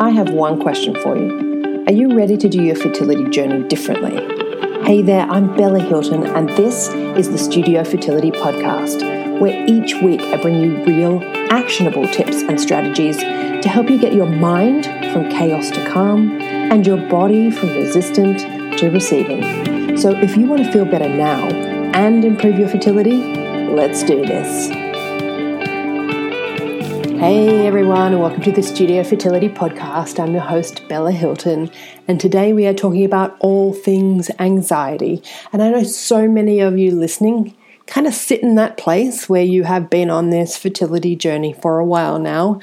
I have one question for you. Are you ready to do your fertility journey differently? Hey there, I'm Bella Hilton, and this is the Studio Fertility Podcast, where each week I bring you real, actionable tips and strategies to help you get your mind from chaos to calm and your body from resistant to receiving. So, if you want to feel better now and improve your fertility, let's do this. Hey everyone, and welcome to the Studio Fertility Podcast. I'm your host, Bella Hilton, and today we are talking about all things anxiety. And I know so many of you listening kind of sit in that place where you have been on this fertility journey for a while now,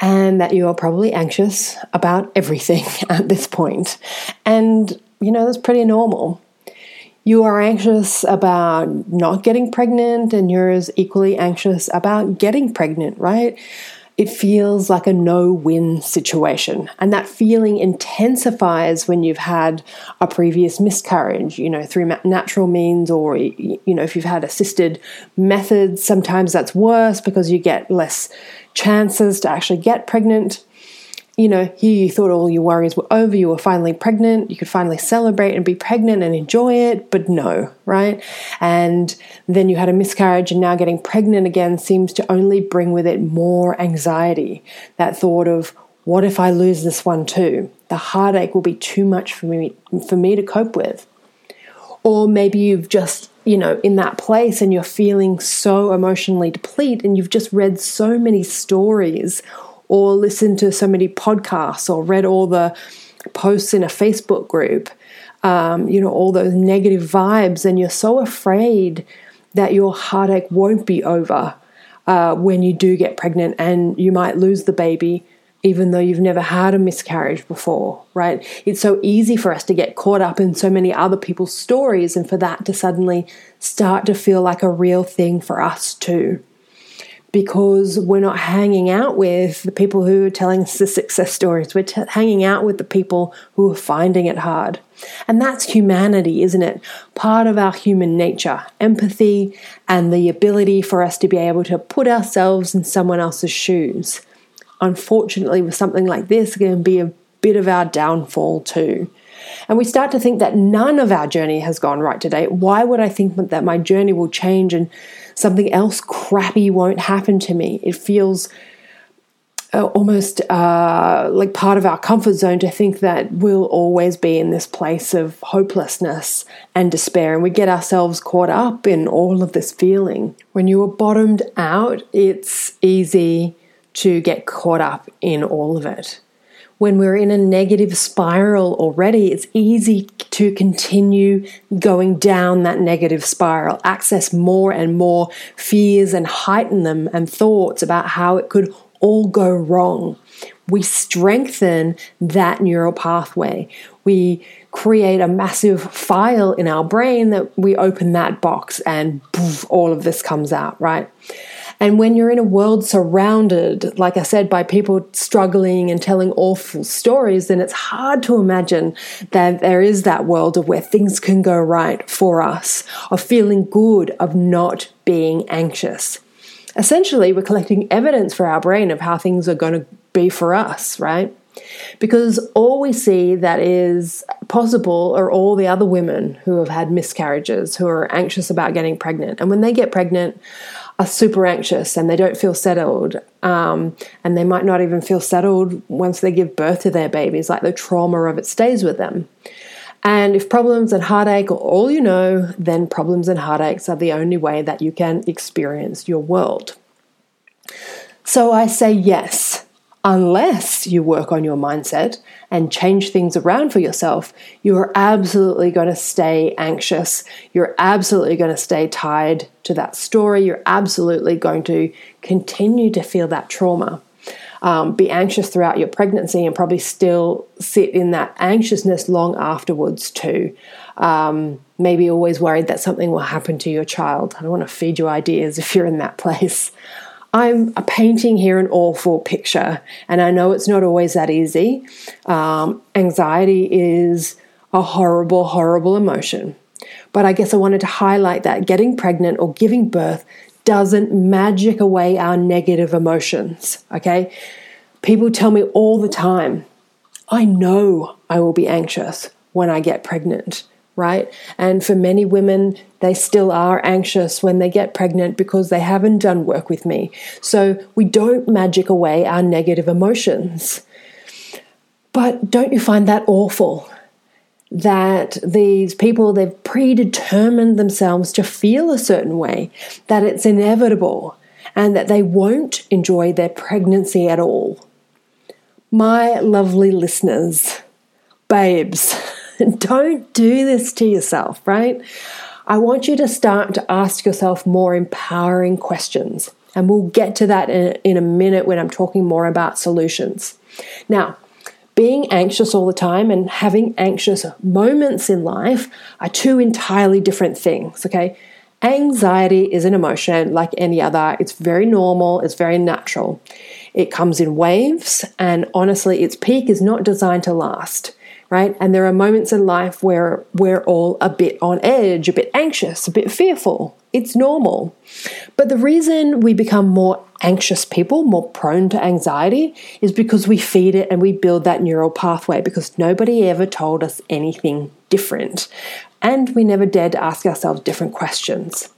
and that you are probably anxious about everything at this point. And you know, that's pretty normal you are anxious about not getting pregnant and you're as equally anxious about getting pregnant, right? It feels like a no win situation. And that feeling intensifies when you've had a previous miscarriage, you know, through natural means or, you know, if you've had assisted methods, sometimes that's worse because you get less chances to actually get pregnant you know, here you thought all your worries were over, you were finally pregnant, you could finally celebrate and be pregnant and enjoy it, but no, right? And then you had a miscarriage, and now getting pregnant again seems to only bring with it more anxiety. That thought of, what if I lose this one too? The heartache will be too much for me for me to cope with. Or maybe you've just you know, in that place and you're feeling so emotionally depleted and you've just read so many stories or listened to so many podcasts or read all the posts in a Facebook group, um, you know, all those negative vibes, and you're so afraid that your heartache won't be over uh, when you do get pregnant and you might lose the baby. Even though you've never had a miscarriage before, right? It's so easy for us to get caught up in so many other people's stories and for that to suddenly start to feel like a real thing for us too because we're not hanging out with the people who are telling us the success stories. We're t- hanging out with the people who are finding it hard. And that's humanity, isn't it? Part of our human nature, empathy and the ability for us to be able to put ourselves in someone else's shoes. Unfortunately, with something like this, it can be a bit of our downfall too. And we start to think that none of our journey has gone right today. Why would I think that my journey will change and something else crappy won't happen to me. It feels uh, almost uh, like part of our comfort zone to think that we'll always be in this place of hopelessness and despair. And we get ourselves caught up in all of this feeling. When you are bottomed out, it's easy to get caught up in all of it when we're in a negative spiral already, it's easy to continue going down that negative spiral, access more and more fears and heighten them and thoughts about how it could all go wrong. We strengthen that neural pathway. We create a massive file in our brain that we open that box and poof, all of this comes out, right? And when you're in a world surrounded, like I said, by people struggling and telling awful stories, then it's hard to imagine that there is that world of where things can go right for us, of feeling good, of not being anxious. Essentially, we're collecting evidence for our brain of how things are going to be for us, right? Because all we see that is possible are all the other women who have had miscarriages, who are anxious about getting pregnant. And when they get pregnant, are super anxious and they don't feel settled. Um, and they might not even feel settled once they give birth to their babies, like the trauma of it stays with them. And if problems and heartache are all you know, then problems and heartaches are the only way that you can experience your world. So I say yes unless you work on your mindset and change things around for yourself, you're absolutely going to stay anxious. You're absolutely going to stay tied to that story. You're absolutely going to continue to feel that trauma. Um, be anxious throughout your pregnancy and probably still sit in that anxiousness long afterwards, too. Um, maybe always worried that something will happen to your child. I don't want to feed you ideas if you're in that place. I'm painting here an awful picture, and I know it's not always that easy. Um, anxiety is a horrible, horrible emotion. But I guess I wanted to highlight that getting pregnant or giving birth doesn't magic away our negative emotions, okay? People tell me all the time, I know I will be anxious when I get pregnant, right? And for many women, they still are anxious when they get pregnant because they haven't done work with me. So we don't magic away our negative emotions. But don't you find that awful? That these people, they've predetermined themselves to feel a certain way, that it's inevitable, and that they won't enjoy their pregnancy at all. My lovely listeners, babes, don't do this to yourself, right? I want you to start to ask yourself more empowering questions. And we'll get to that in, in a minute when I'm talking more about solutions. Now, being anxious all the time and having anxious moments in life are two entirely different things, okay? Anxiety is an emotion like any other. It's very normal, it's very natural. It comes in waves, and honestly, its peak is not designed to last right? And there are moments in life where we're all a bit on edge, a bit anxious, a bit fearful. It's normal. But the reason we become more anxious people, more prone to anxiety, is because we feed it and we build that neural pathway because nobody ever told us anything different. And we never dared to ask ourselves different questions.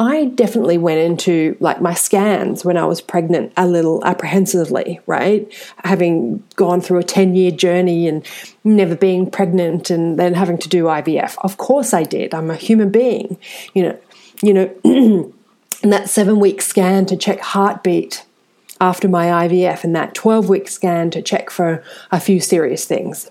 I definitely went into like my scans when I was pregnant a little apprehensively, right? Having gone through a 10 year journey and never being pregnant and then having to do IVF. Of course I did. I'm a human being, you know, you know, and that seven week scan to check heartbeat after my IVF and that 12 week scan to check for a few serious things.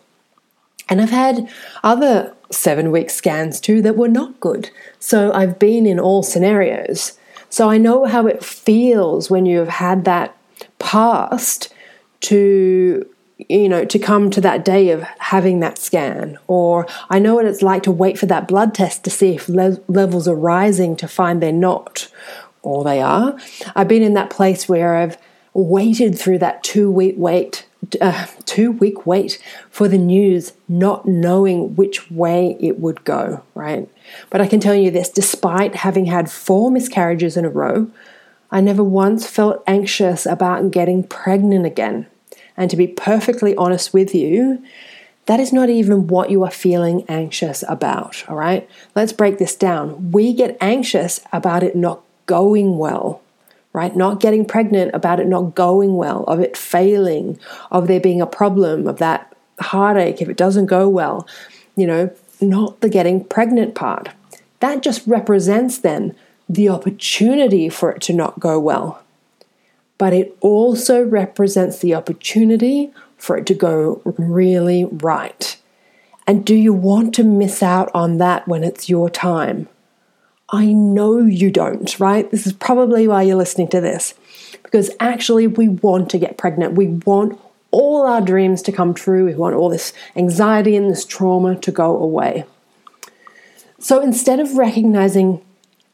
And I've had other seven week scans too that were not good. So I've been in all scenarios. So I know how it feels when you have had that past to you know to come to that day of having that scan or i know what it's like to wait for that blood test to see if le- levels are rising to find they're not or they are i've been in that place where i've waited through that two week wait uh, two week wait for the news, not knowing which way it would go, right? But I can tell you this despite having had four miscarriages in a row, I never once felt anxious about getting pregnant again. And to be perfectly honest with you, that is not even what you are feeling anxious about, all right? Let's break this down. We get anxious about it not going well right? Not getting pregnant about it not going well, of it failing, of there being a problem, of that heartache if it doesn't go well, you know, not the getting pregnant part. That just represents then the opportunity for it to not go well. But it also represents the opportunity for it to go really right. And do you want to miss out on that when it's your time? I know you don't, right? This is probably why you're listening to this. Because actually, we want to get pregnant. We want all our dreams to come true. We want all this anxiety and this trauma to go away. So instead of recognizing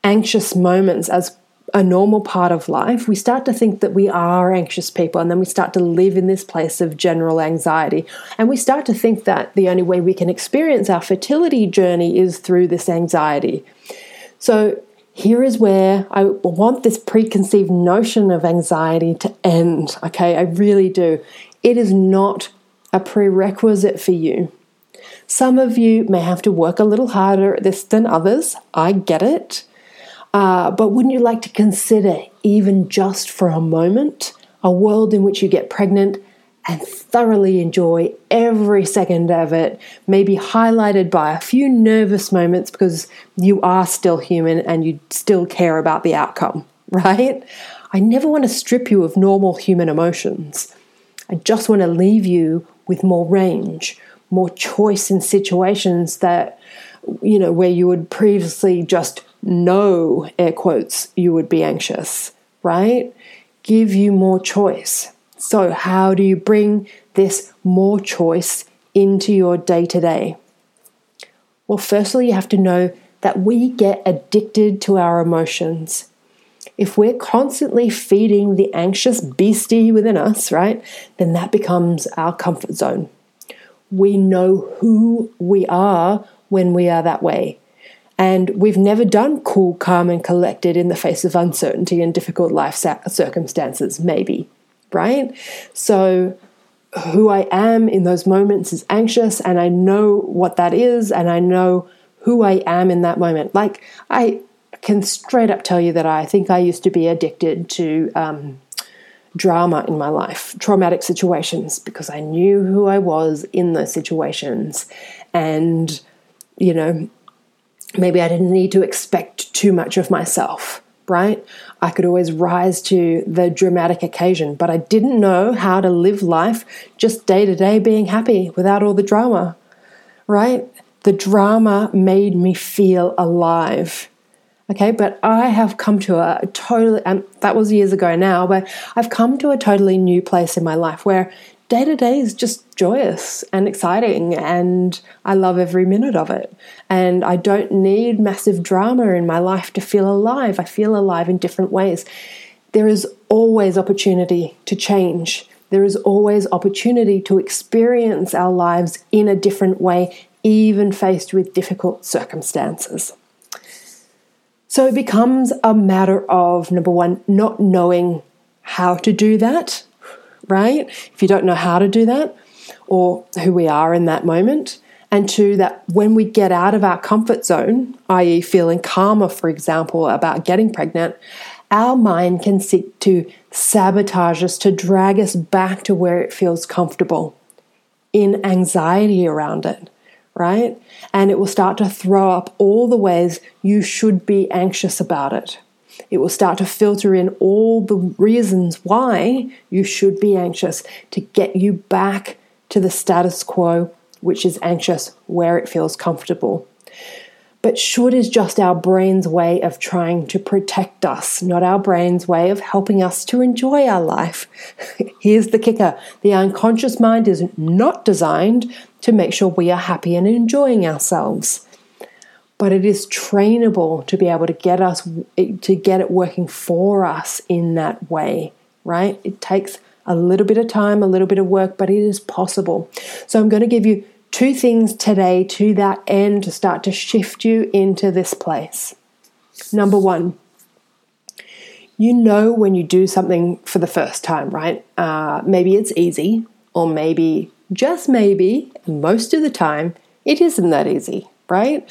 anxious moments as a normal part of life, we start to think that we are anxious people, and then we start to live in this place of general anxiety. And we start to think that the only way we can experience our fertility journey is through this anxiety. So, here is where I want this preconceived notion of anxiety to end. Okay, I really do. It is not a prerequisite for you. Some of you may have to work a little harder at this than others. I get it. Uh, but wouldn't you like to consider, even just for a moment, a world in which you get pregnant and thoroughly enjoy every second of it, maybe highlighted by a few nervous moments because you are still human and you still care about the outcome, right? I never want to strip you of normal human emotions. I just want to leave you with more range, more choice in situations that, you know, where you would previously just know, air quotes, you would be anxious, right? Give you more choice. So, how do you bring this more choice into your day to day? Well, firstly, you have to know that we get addicted to our emotions. If we're constantly feeding the anxious beastie within us, right, then that becomes our comfort zone. We know who we are when we are that way. And we've never done cool, calm, and collected in the face of uncertainty and difficult life circumstances, maybe right? So, who I am in those moments is anxious, and I know what that is, and I know who I am in that moment. Like, I can straight up tell you that I think I used to be addicted to um, drama in my life, traumatic situations, because I knew who I was in those situations. And, you know, maybe I didn't need to expect too much of myself, right? I could always rise to the dramatic occasion, but I didn't know how to live life just day to day being happy without all the drama, right? The drama made me feel alive. Okay, but I have come to a totally, and that was years ago now, but I've come to a totally new place in my life where day to day is just joyous and exciting, and I love every minute of it. And I don't need massive drama in my life to feel alive. I feel alive in different ways. There is always opportunity to change. There is always opportunity to experience our lives in a different way, even faced with difficult circumstances. So it becomes a matter of number one, not knowing how to do that, right? If you don't know how to do that or who we are in that moment. And two, that when we get out of our comfort zone, i.e., feeling calmer, for example, about getting pregnant, our mind can seek to sabotage us, to drag us back to where it feels comfortable in anxiety around it right? And it will start to throw up all the ways you should be anxious about it. It will start to filter in all the reasons why you should be anxious to get you back to the status quo, which is anxious where it feels comfortable. But should is just our brain's way of trying to protect us, not our brain's way of helping us to enjoy our life. Here's the kicker the unconscious mind is not designed to make sure we are happy and enjoying ourselves. But it is trainable to be able to get us to get it working for us in that way, right? It takes a little bit of time, a little bit of work, but it is possible. So I'm going to give you two things today to that end to start to shift you into this place. Number one, you know when you do something for the first time, right? Uh, maybe it's easy, or maybe, just maybe, most of the time, it isn't that easy, right?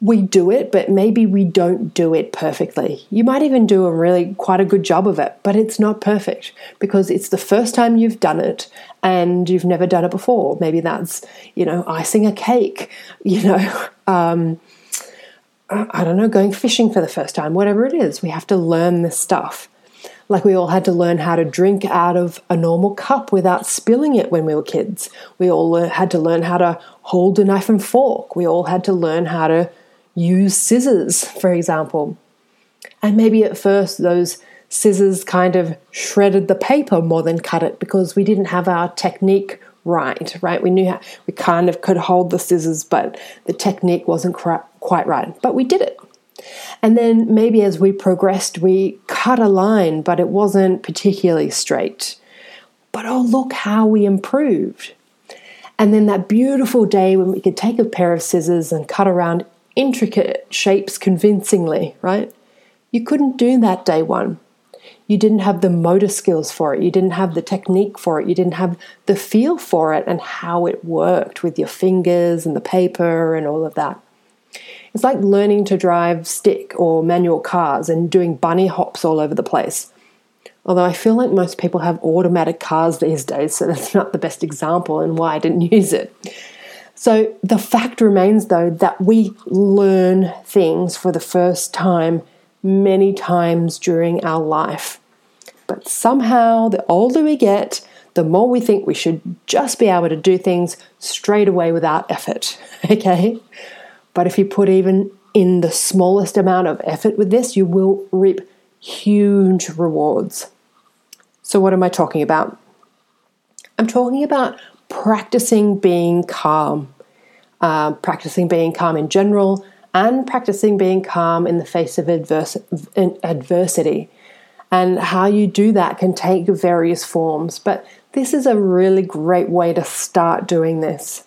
We do it, but maybe we don't do it perfectly. You might even do a really quite a good job of it, but it's not perfect because it's the first time you've done it and you've never done it before. Maybe that's, you know, icing a cake, you know, um, I don't know, going fishing for the first time, whatever it is. We have to learn this stuff. Like we all had to learn how to drink out of a normal cup without spilling it when we were kids. We all had to learn how to hold a knife and fork. We all had to learn how to use scissors, for example. And maybe at first those scissors kind of shredded the paper more than cut it because we didn't have our technique right, right? We knew how, we kind of could hold the scissors, but the technique wasn't quite right. But we did it. And then maybe as we progressed, we cut a line, but it wasn't particularly straight. But oh, look how we improved. And then that beautiful day when we could take a pair of scissors and cut around intricate shapes convincingly, right? You couldn't do that day one. You didn't have the motor skills for it. You didn't have the technique for it. You didn't have the feel for it and how it worked with your fingers and the paper and all of that. It's like learning to drive stick or manual cars and doing bunny hops all over the place. Although I feel like most people have automatic cars these days, so that's not the best example and why I didn't use it. So the fact remains, though, that we learn things for the first time many times during our life. But somehow, the older we get, the more we think we should just be able to do things straight away without effort. Okay? But if you put even in the smallest amount of effort with this, you will reap huge rewards. So, what am I talking about? I'm talking about practicing being calm, uh, practicing being calm in general, and practicing being calm in the face of adverse, adversity. And how you do that can take various forms, but this is a really great way to start doing this.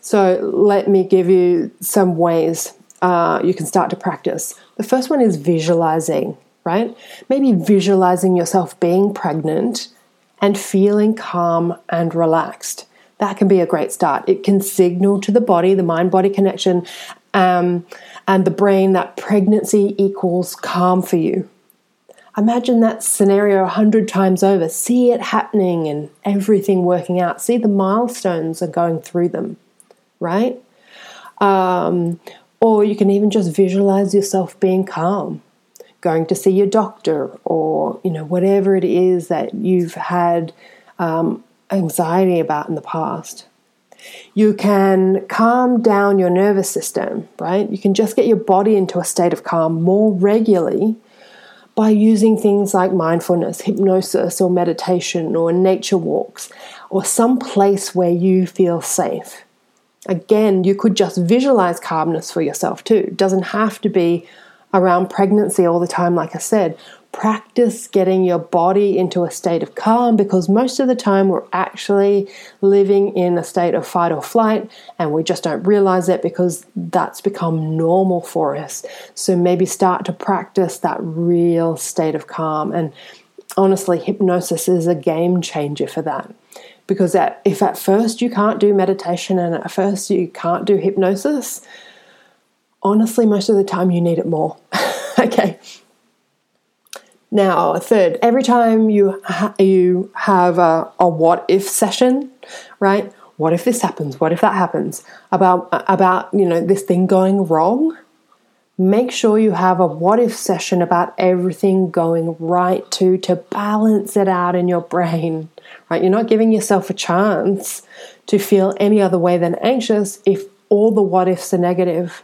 So, let me give you some ways uh, you can start to practice. The first one is visualizing, right? Maybe visualizing yourself being pregnant and feeling calm and relaxed. That can be a great start. It can signal to the body, the mind body connection, um, and the brain that pregnancy equals calm for you. Imagine that scenario a hundred times over. See it happening and everything working out. See the milestones are going through them, right? Um, or you can even just visualize yourself being calm, going to see your doctor, or you know whatever it is that you've had um, anxiety about in the past. You can calm down your nervous system, right? You can just get your body into a state of calm more regularly by using things like mindfulness, hypnosis, or meditation, or nature walks, or some place where you feel safe. Again, you could just visualize calmness for yourself too. It doesn't have to be around pregnancy all the time, like I said. Practice getting your body into a state of calm because most of the time we're actually living in a state of fight or flight and we just don't realize it because that's become normal for us. So maybe start to practice that real state of calm. And honestly, hypnosis is a game changer for that because if at first you can't do meditation and at first you can't do hypnosis, honestly, most of the time you need it more. okay. Now, third, every time you ha- you have a, a what if session, right? What if this happens? What if that happens? About about you know this thing going wrong make sure you have a what if session about everything going right to to balance it out in your brain right you're not giving yourself a chance to feel any other way than anxious if all the what ifs are negative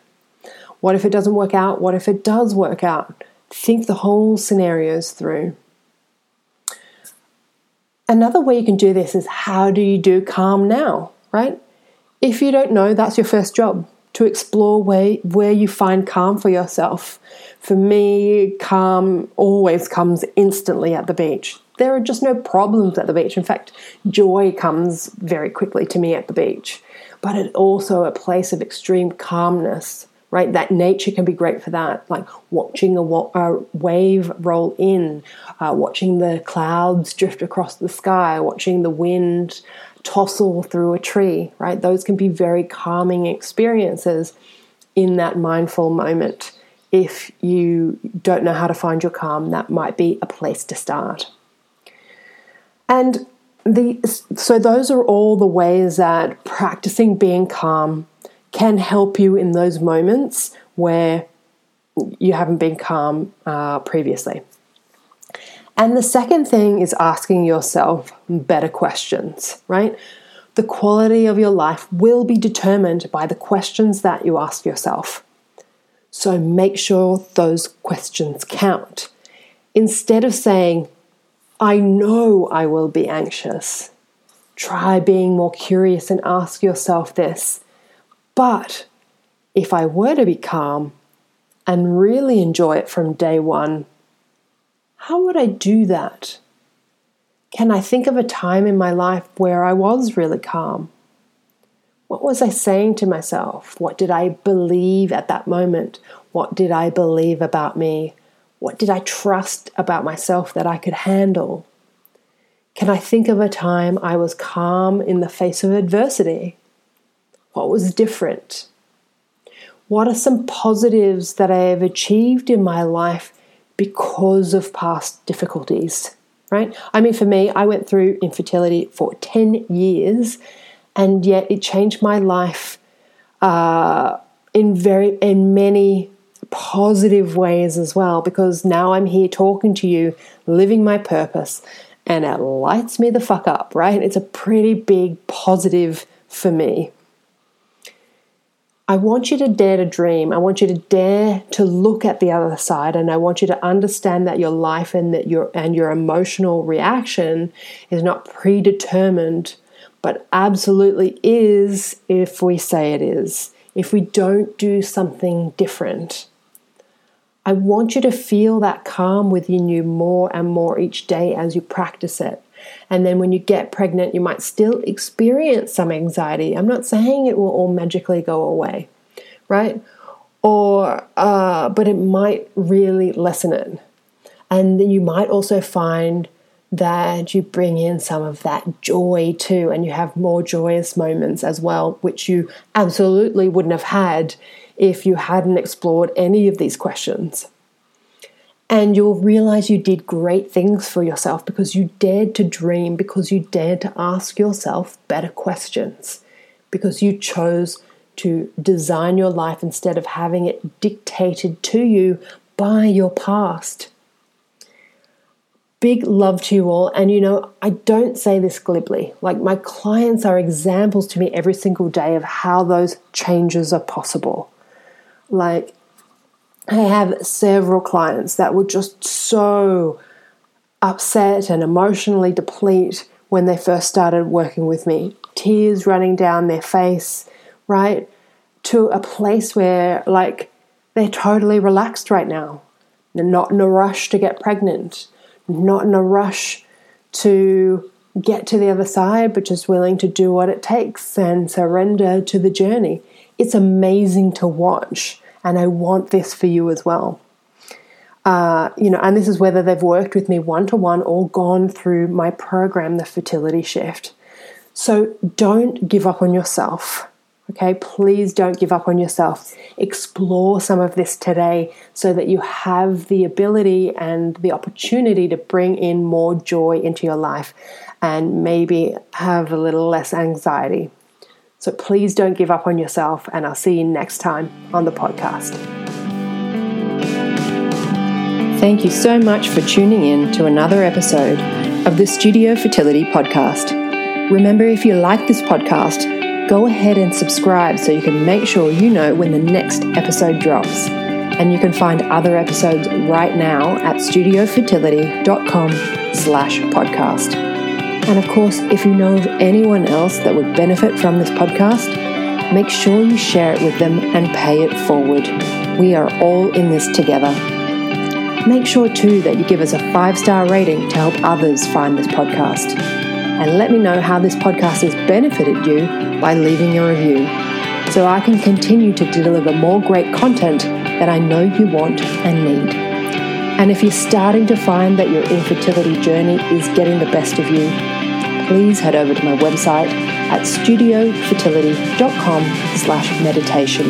what if it doesn't work out what if it does work out think the whole scenarios through another way you can do this is how do you do calm now right if you don't know that's your first job to explore where, where you find calm for yourself. For me, calm always comes instantly at the beach. There are just no problems at the beach. In fact, joy comes very quickly to me at the beach. But it's also a place of extreme calmness, right? That nature can be great for that, like watching a, a wave roll in, uh, watching the clouds drift across the sky, watching the wind tossle through a tree, right? Those can be very calming experiences in that mindful moment. If you don't know how to find your calm, that might be a place to start. And the, so, those are all the ways that practicing being calm can help you in those moments where you haven't been calm uh, previously. And the second thing is asking yourself better questions, right? The quality of your life will be determined by the questions that you ask yourself. So make sure those questions count. Instead of saying, I know I will be anxious, try being more curious and ask yourself this. But if I were to be calm and really enjoy it from day one, how would I do that? Can I think of a time in my life where I was really calm? What was I saying to myself? What did I believe at that moment? What did I believe about me? What did I trust about myself that I could handle? Can I think of a time I was calm in the face of adversity? What was different? What are some positives that I have achieved in my life because of past difficulties, right? I mean, for me, I went through infertility for 10 years, and yet it changed my life uh, in very, in many positive ways as well, because now I'm here talking to you, living my purpose, and it lights me the fuck up, right? It's a pretty big positive for me. I want you to dare to dream. I want you to dare to look at the other side and I want you to understand that your life and that your and your emotional reaction is not predetermined but absolutely is if we say it is. If we don't do something different. I want you to feel that calm within you more and more each day as you practice it. And then when you get pregnant, you might still experience some anxiety. I'm not saying it will all magically go away, right? Or, uh, but it might really lessen it. And then you might also find that you bring in some of that joy too, and you have more joyous moments as well, which you absolutely wouldn't have had if you hadn't explored any of these questions. And you'll realize you did great things for yourself because you dared to dream, because you dared to ask yourself better questions, because you chose to design your life instead of having it dictated to you by your past. Big love to you all. And you know, I don't say this glibly. Like, my clients are examples to me every single day of how those changes are possible. Like, I have several clients that were just so upset and emotionally deplete when they first started working with me. Tears running down their face, right? To a place where, like, they're totally relaxed right now. They're not in a rush to get pregnant, not in a rush to get to the other side, but just willing to do what it takes and surrender to the journey. It's amazing to watch and I want this for you as well. Uh, you know, and this is whether they've worked with me one to one or gone through my program, the Fertility Shift. So don't give up on yourself. Okay, please don't give up on yourself. Explore some of this today so that you have the ability and the opportunity to bring in more joy into your life and maybe have a little less anxiety. So please don't give up on yourself, and I'll see you next time on the podcast. Thank you so much for tuning in to another episode of the Studio Fertility Podcast. Remember, if you like this podcast, go ahead and subscribe so you can make sure you know when the next episode drops. And you can find other episodes right now at studiofertility.com slash podcast. And of course, if you know of anyone else that would benefit from this podcast, make sure you share it with them and pay it forward. We are all in this together. Make sure too that you give us a five star rating to help others find this podcast. And let me know how this podcast has benefited you by leaving a review so I can continue to deliver more great content that I know you want and need. And if you're starting to find that your infertility journey is getting the best of you, please head over to my website at studiofertility.com slash meditation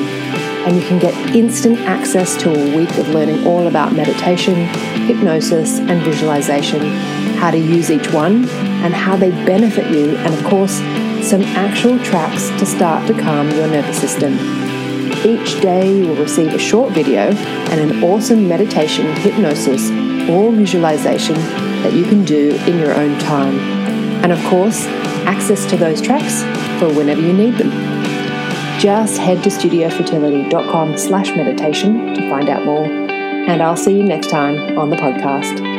and you can get instant access to a week of learning all about meditation, hypnosis, and visualization, how to use each one, and how they benefit you, and of course, some actual tracks to start to calm your nervous system. Each day, you will receive a short video and an awesome meditation, hypnosis, or visualization that you can do in your own time and of course, access to those tracks for whenever you need them. Just head to studiofertility.com slash meditation to find out more, and I'll see you next time on the podcast.